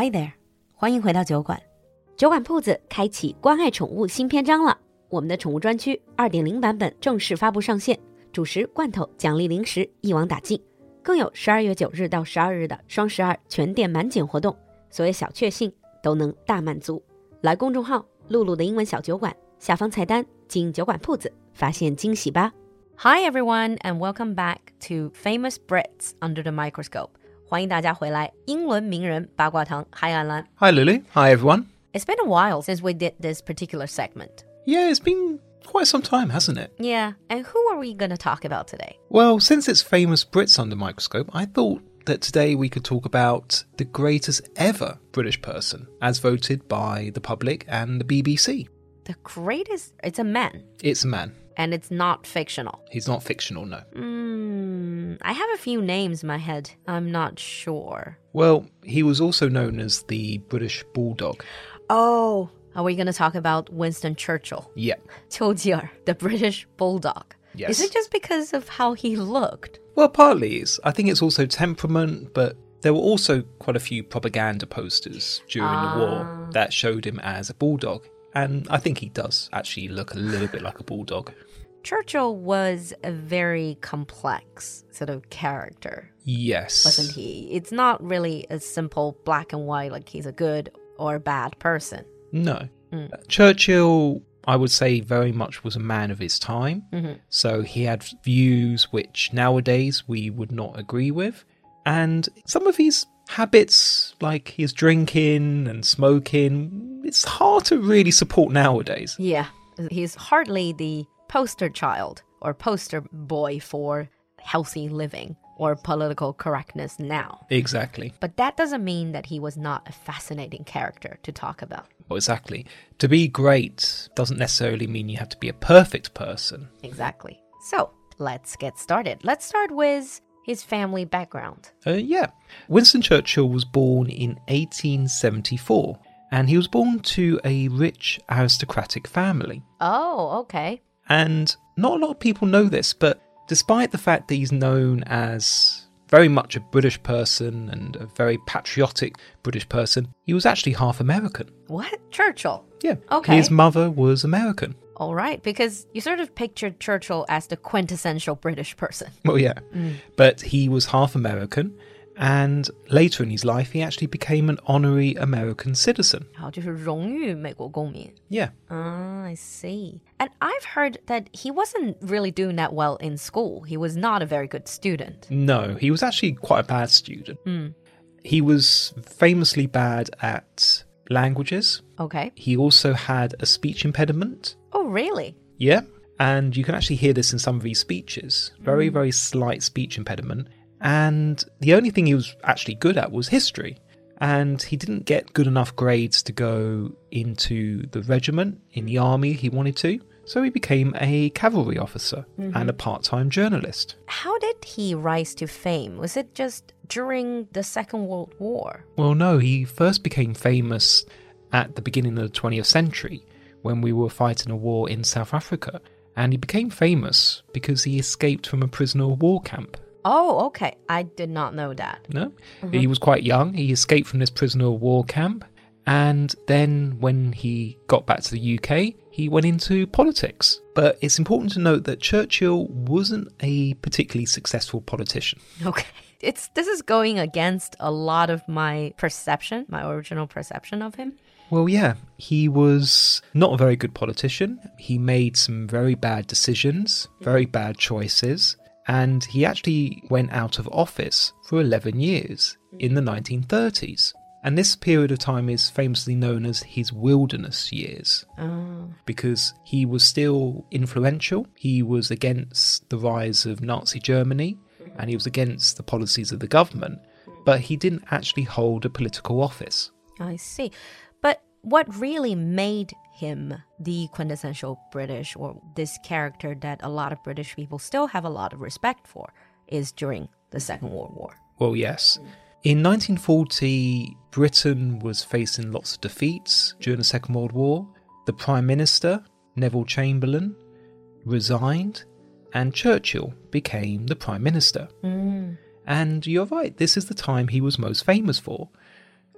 Hi there，欢迎回到酒馆。酒馆铺子开启关爱宠物新篇章了。我们的宠物专区二点零版本正式发布上线，主食、罐头、奖励零食一网打尽，更有十二月九日到十二日的双十二全店满减活动，所有小确幸都能大满足。来公众号“露露的英文小酒馆”下方菜单进酒馆铺子，发现惊喜吧。Hi everyone and welcome back to Famous Brits Under the Microscope。欢迎大家回来，英伦名人八卦堂。Hi Alan。 Hi, Lulu. Hi, everyone. It's been a while since we did this particular segment. Yeah, it's been quite some time, hasn't it? Yeah, and who are we going to talk about today? Well, since it's famous Brits under microscope, I thought that today we could talk about the greatest ever British person, as voted by the public and the BBC. The greatest. It's a man, It's a man. and it's not fictional. He's not fictional, no. Mm, I have a few names in my head. I'm not sure. Well, he was also known as the British Bulldog. Oh, are we going to talk about Winston Churchill? Yeah. Qiu the British Bulldog. Yes. Is it just because of how he looked? Well, partly. It's, I think it's also temperament, but there were also quite a few propaganda posters during the war ah. that showed him as a bulldog. And I think he does actually look a little bit like a bulldog. Churchill was a very complex sort of character, Yes. wasn't he? It's not really a simple black and white, like he's a good or a bad person. No. Hmm. Churchill, I would say, very much was a man of his time. Mm-hmm. So he had views which nowadays we would not agree with. And some of his habits, like his drinking and smoking, it's hard to really support nowadays. Yeah, he's hardly the poster child or poster boy for healthy living or political correctness now. Exactly. But that doesn't mean that he was not a fascinating character to talk about. Well, exactly. To be great doesn't necessarily mean you have to be a perfect person. Exactly. So let's get started. Let's start with his family background. Uh, yeah. Winston Churchill was born in 1874, and he was born to a rich aristocratic family. Oh, okay. And not a lot of people know this, but despite the fact that he's known as very much a British person and a very patriotic British person, he was actually half American. What? Churchill. Yeah. Okay. His mother was American. All right, because you sort of pictured Churchill as the quintessential British person. Well, yeah. Mm. But he was half American, and later in his life, he actually became an honorary American citizen. 好，就是荣誉美国公民。 Yeah. Ah, I see. And I've heard that he wasn't really doing that well in school. He was not a very good student. No, he was actually quite a bad student. He was famously bad at languages. Okay. He also had a speech impediment. Oh, really? Yeah. And you can actually hear this in some of his speeches. Very, very slight speech impediment. And the only thing he was actually good at was history. And he didn't get good enough grades to go into the regiment in the army he wanted to. So he became a cavalry officer mm-hmm. and a part time journalist. How did he rise to fame? Was it just during the Second World War? Well, no, he first became famous at the beginning of the 20th century when we were fighting a war in South Africa. And he became famous because he escaped from a prisoner of war camp. Oh, okay. I did not know that. No? Mm-hmm. He was quite young. He escaped from this prisoner of war camp. And then when he got back to the UK, he went into politics. But it's important to note that Churchill wasn't a particularly successful politician. Okay. It's this is going against a lot of my perception, my original perception of him. Well, yeah, he was not a very good politician. He made some very bad decisions, very bad choices, and he actually went out of office for 11 years in the 1930s. And this period of time is famously known as his wilderness years Oh. because he was still influential. He was against the rise of Nazi Germany and he was against the policies of the government, but he didn't actually hold a political office. I see. What really made him the quintessential British or this character that a lot of British people still have a lot of respect for is during the Second World War. Well, yes. In 1940, Britain was facing lots of defeats during the Second World War. The Prime Minister, Neville Chamberlain, resigned, and Churchill became the Prime Minister. Mm. And you're right, this is the time he was most famous for.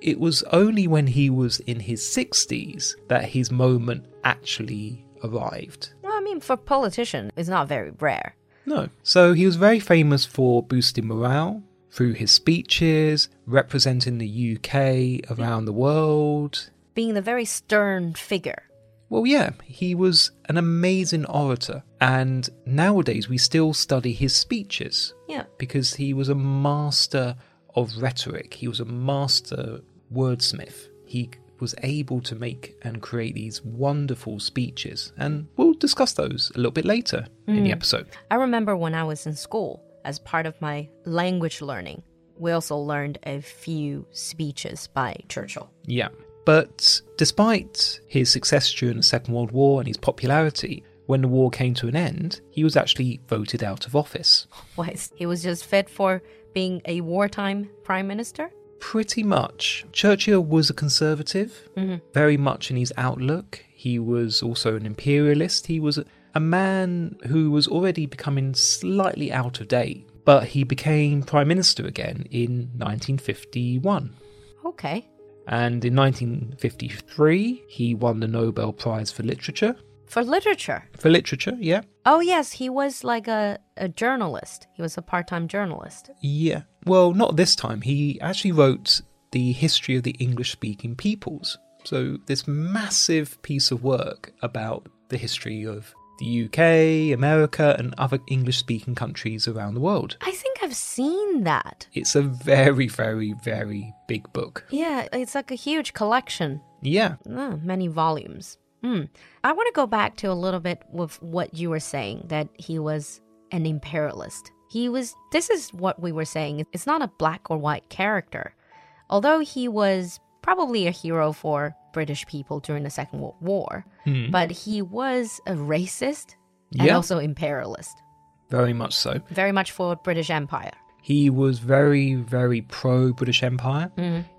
It was only when he was in his 60s that his moment actually arrived. Well, I mean, for a politician, it's not very rare. No. So he was very famous for boosting morale through his speeches, representing the UK around the world. Being a very stern figure. Well, yeah, he was an amazing orator, and nowadays we still study his speeches Yeah. because he was a master of rhetoric, he was a master wordsmith. He was able to make and create these wonderful speeches, and we'll discuss those a little bit later in the mm. episode. I remember when I was in school, as part of my language learning, we also learned a few speeches by Churchill. Yeah. But despite his success during the Second World War and his popularity, when the war came to an end, he was actually voted out of office. Was he was just fit for being a wartime prime minister? Pretty much. Churchill was a conservative, mm-hmm. very much in his outlook. He was also an imperialist. He was a, a man who was already becoming slightly out of date, but he became prime minister again in 1951. Okay. And in 1953, he won the Nobel Prize for Literature. For literature. For literature, yeah. Oh yes, he was like a, a journalist. He was a part-time journalist. Yeah. Well, not this time. He actually wrote the history of the English speaking peoples. So, this massive piece of work about the history of the UK, America, and other English speaking countries around the world. I think I've seen that. It's a very, very, very big book. Yeah, it's like a huge collection. Yeah. Oh, many volumes. Hmm. I want to go back to a little bit with what you were saying that he was an imperialist. He was, this is what we were saying. It's not a black or white character. Although he was probably a hero for British people during the Second World War, but he was a racist and Yeah. also imperialist. Very much so. Very much for British Empire. He was very, very pro British Empire,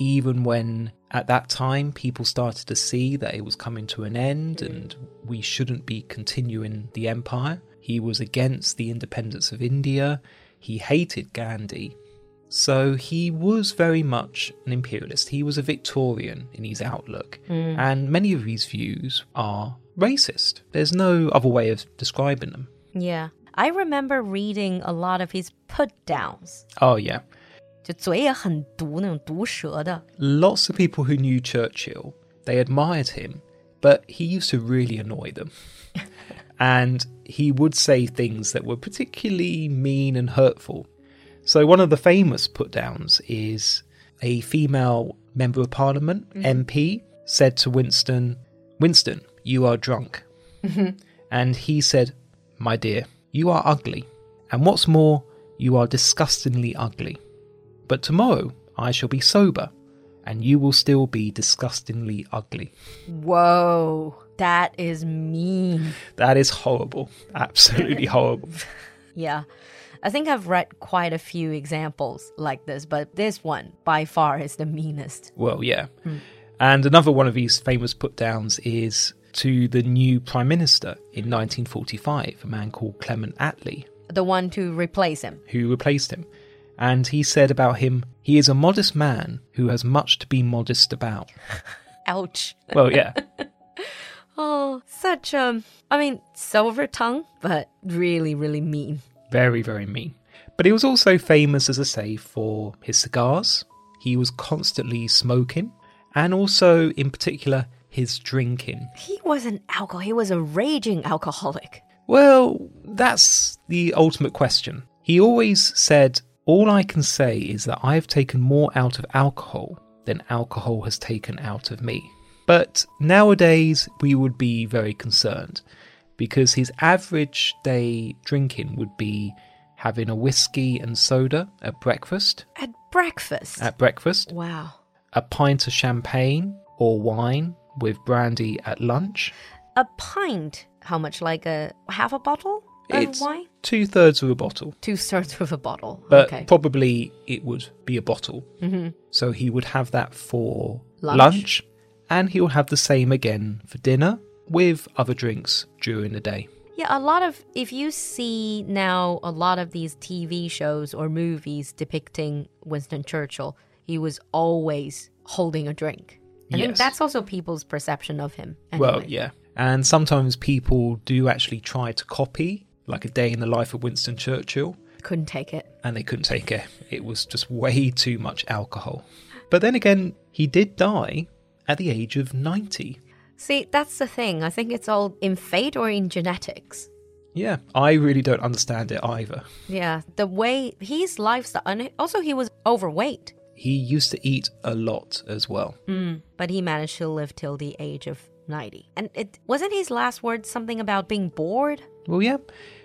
even when at that time people started to see that it was coming to an end and we shouldn't be continuing the empire. He was against the independence of India. He hated Gandhi. So he was very much an imperialist. He was a Victorian in his outlook, hmm. and many of his views are racist. There's no other way of describing them. Yeah. I remember reading a lot of his put downs. Oh, yeah. 就嘴也很毒那种毒舌的。 lots of people who knew Churchill, they admired him, but he used to really annoy them. and he would say things that were particularly mean and hurtful. So, one of the famous put downs is a female member of parliament, MP, said to Winston, Winston, you are drunk. And he said, My dear, you are ugly. And what's more, you are disgustingly ugly. But tomorrow I shall be sober, and you will still be disgustingly ugly. Whoa, that is mean. That is horrible. Absolutely horrible. Yeah. I think I've read quite a few examples like this, but this one by far is the meanest. Well, yeah. Hmm. And another one of these famous put downs is to the new Prime Minister in 1945, a man called Clement Attlee, The one to replace him. who replaced him. And he said about him, he is a modest man who has much to be modest about. Ouch. Well, yeah. Oh, such a, I mean, silver tongue, but really, really mean. Very, very mean. But he was also famous, as I say, for his cigars. He was constantly smoking, and also, in particular, his drinking. He wasn't alcohol, he was a raging alcoholic. Well, that's the ultimate question. He always said, All I can say is that I've taken more out of alcohol than alcohol has taken out of me. But nowadays, we would be very concerned because his average day drinking would be having a whiskey and soda at breakfast, At breakfast. at breakfast, wow. a pint of champagne or wine with brandy at lunch. A pint. How much? Like a half a bottle of It's wine? two thirds of a bottle. Two thirds of a bottle. but okay. probably it would be a bottle. Mm-hmm. So he would have that for Lunch. lunch. and he will have the same again for dinner with other drinks during the day. Yeah, a lot of if you see now a lot of these TV shows or movies depicting Winston Churchill, he was always holding a drink. I think that's also people's perception of him. Well, yeah. And sometimes people do actually try to copy, like a day in the life of Winston Churchill, Couldn't take it. and they couldn't take it. It was just way too much alcohol. But then again, he did die at the age of 90. See, that's the thing. I think it's all in fate or in genetics. Yeah, I really don't understand it either. Yeah, the way his lifestyle, and also he was overweight, He used to eat a lot as well. Mm, but he managed to live till the age of 90. And it wasn't his last words something about being bored? Well, yeah.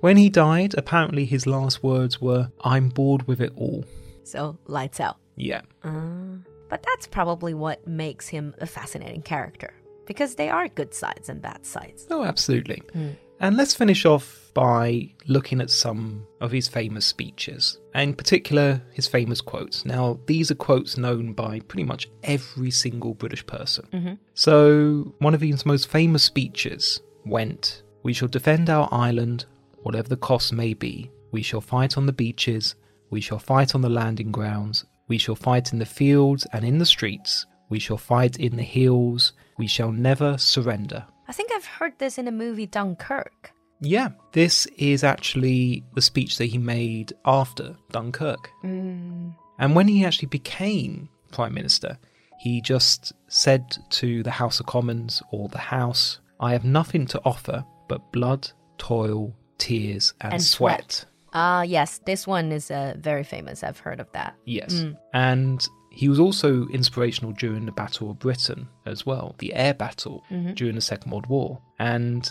When he died, apparently his last words were, I'm bored with it all. So, lights out. Yeah. Uh, but that's probably what makes him a fascinating character. Because they are good sides and bad sides. Oh, absolutely. Hmm. And let's finish off by looking at some of his famous speeches, and in particular, his famous quotes. Now, these are quotes known by pretty much every single British person. Mm-hmm. So, one of his most famous speeches went We shall defend our island, whatever the cost may be. We shall fight on the beaches. We shall fight on the landing grounds. We shall fight in the fields and in the streets. We shall fight in the hills. We shall never surrender. I think I've heard this in the movie Dunkirk. Yeah, this is actually the speech that he made after Dunkirk. Hmm. And when he actually became Prime Minister, he just said to the House of Commons or the House, I have nothing to offer but blood, toil, tears, and, And sweat. Ah, yes, this one is uh, very famous. I've heard of that. Yes. And he was also inspirational during the Battle of Britain as well, the air battle during the Second World War. And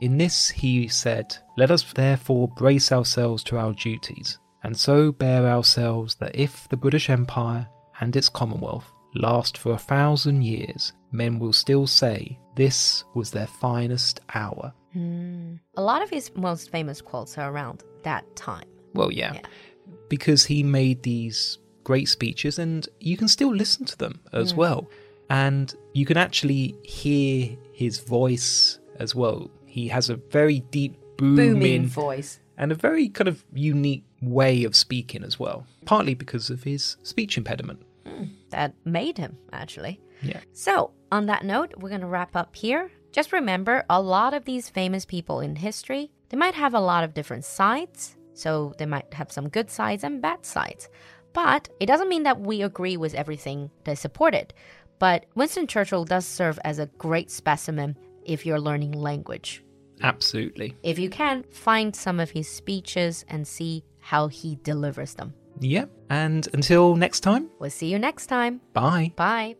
in this, he said, Let us therefore brace ourselves to our duties, and so bear ourselves that if the British Empire and its Commonwealth last for a thousand years, men will still say this was their finest hour. Mm. A lot of his most famous quotes are around that time. Well, yeah. Yeah. Because he made these great speeches and you can still listen to them as mm. well. And you can actually hear his voice as well. He has a very deep booming, Booming voice. and a very kind of unique way of speaking as well. Partly because of his speech impediment. Mm. that made him, actually. Yeah. So, on that note, we're going to wrap up here. Just remember a lot of these famous people in history, they might have a lot of different sides. So, they might have some good sides and bad sides. But it doesn't mean that we agree with everything they supported. But Winston Churchill does serve as a great specimen if you're learning language. Absolutely. If you can, find some of his speeches and see how he delivers them. Yeah. And until next time, We'll see you next time. bye. Bye.